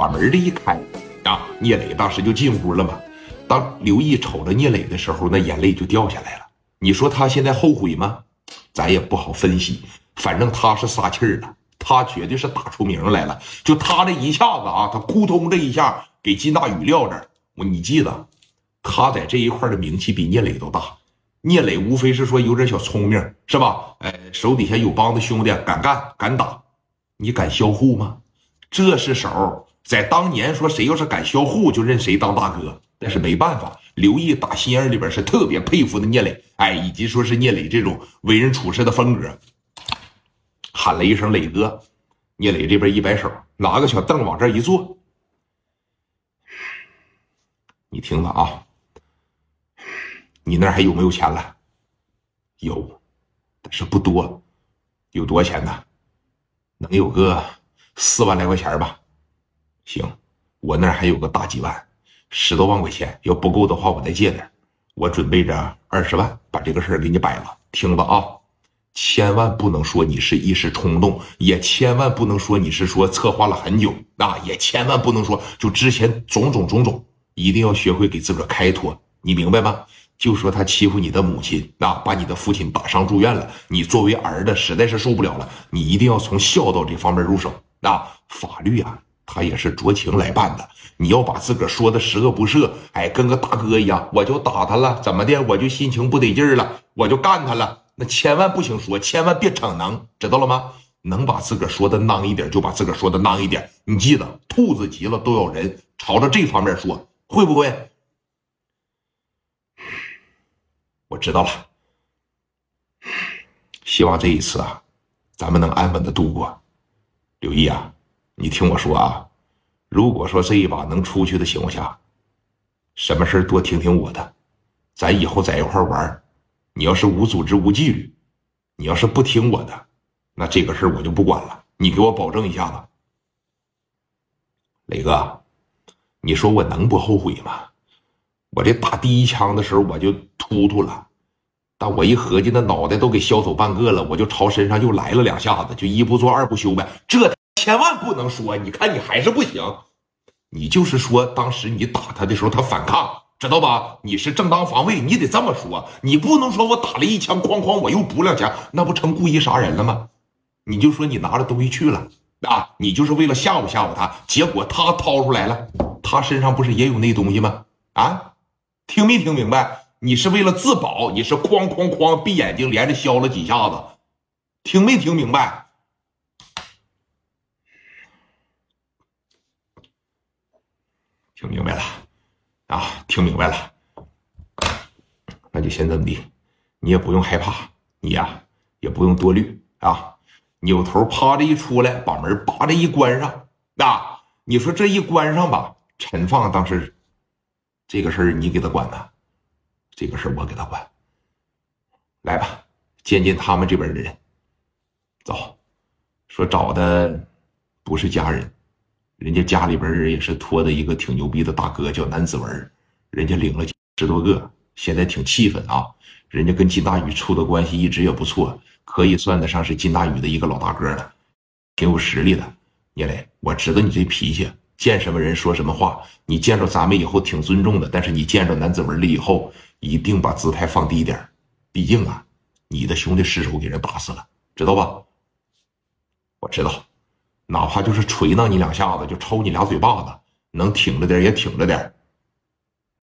把门这一开，啊，聂磊当时就进屋了嘛。当刘毅瞅着聂磊的时候，那眼泪就掉下来了。你说他现在后悔吗？咱也不好分析，反正他是撒气儿了，他绝对是打出名来了。就他这一下子啊，他扑通这一下给金大宇撂这。我你记得，他在这一块的名气比聂磊都大。聂磊无非是说有点小聪明，是吧？哎，手底下有帮子兄弟，敢干敢打，你敢销户吗？这是手，在当年说谁要是敢销户，就认谁当大哥。但是没办法，刘毅打心眼里边是特别佩服的聂磊，哎，以及说是聂磊这种为人处事的风格，喊了一声“磊哥”，聂磊这边一摆手，拿个小凳往这一坐，你听着啊，你那还有没有钱了？有，但是不多，有多少钱呢？能有个四万来块钱吧？行，我那还有个大几万。十多万块钱，要不够的话，我再借点。我准备着二十万，把这个事儿给你摆了。听着啊，千万不能说你是一时冲动，也千万不能说你是说策划了很久，啊，也千万不能说就之前种种种种，一定要学会给自个儿开脱，你明白吗？就说他欺负你的母亲，啊，把你的父亲打伤住院了，你作为儿子实在是受不了了，你一定要从孝道这方面入手，啊，法律啊。他也是酌情来办的。你要把自个儿说的十恶不赦，哎，跟个大哥一样，我就打他了，怎么的？我就心情不得劲儿了，我就干他了。那千万不行说，千万别逞能，知道了吗？能把自个儿说的囊一点，就把自个儿说的囊一点。你记得，兔子急了都咬人，朝着这方面说，会不会？我知道了。希望这一次啊，咱们能安稳的度过。刘毅啊。你听我说啊，如果说这一把能出去的情况下，什么事多听听我的，咱以后在一块玩你要是无组织无纪律，你要是不听我的，那这个事儿我就不管了。你给我保证一下子，磊哥，你说我能不后悔吗？我这打第一枪的时候我就突突了，但我一合计，那脑袋都给削走半个了，我就朝身上又来了两下子，就一不做二不休呗。这。千万不能说，你看你还是不行，你就是说当时你打他的时候他反抗，知道吧？你是正当防卫，你得这么说，你不能说我打了一枪，哐哐我又补两枪，那不成故意杀人了吗？你就说你拿着东西去了啊，你就是为了吓唬吓唬他，结果他掏出来了，他身上不是也有那东西吗？啊，听没听明白？你是为了自保，你是哐哐哐闭眼睛连着削了几下子，听没听明白？听明白了，啊，听明白了，那就先这么地，你也不用害怕，你呀也不用多虑啊，扭头趴着一出来，把门叭着一关上，啊，你说这一关上吧，陈放当时这个事儿你给他管呢，这个事儿我给他管，来吧，见见他们这边的人，走，说找的不是家人。人家家里边人也是托的一个挺牛逼的大哥，叫南子文，人家领了十多个，现在挺气愤啊。人家跟金大宇处的关系一直也不错，可以算得上是金大宇的一个老大哥了，挺有实力的。聂磊，我知道你这脾气，见什么人说什么话。你见着咱们以后挺尊重的，但是你见着南子文了以后，一定把姿态放低点毕竟啊，你的兄弟失手给人打死了，知道吧？我知道。哪怕就是捶那你两下子，就抽你俩嘴巴子，能挺着点也挺着点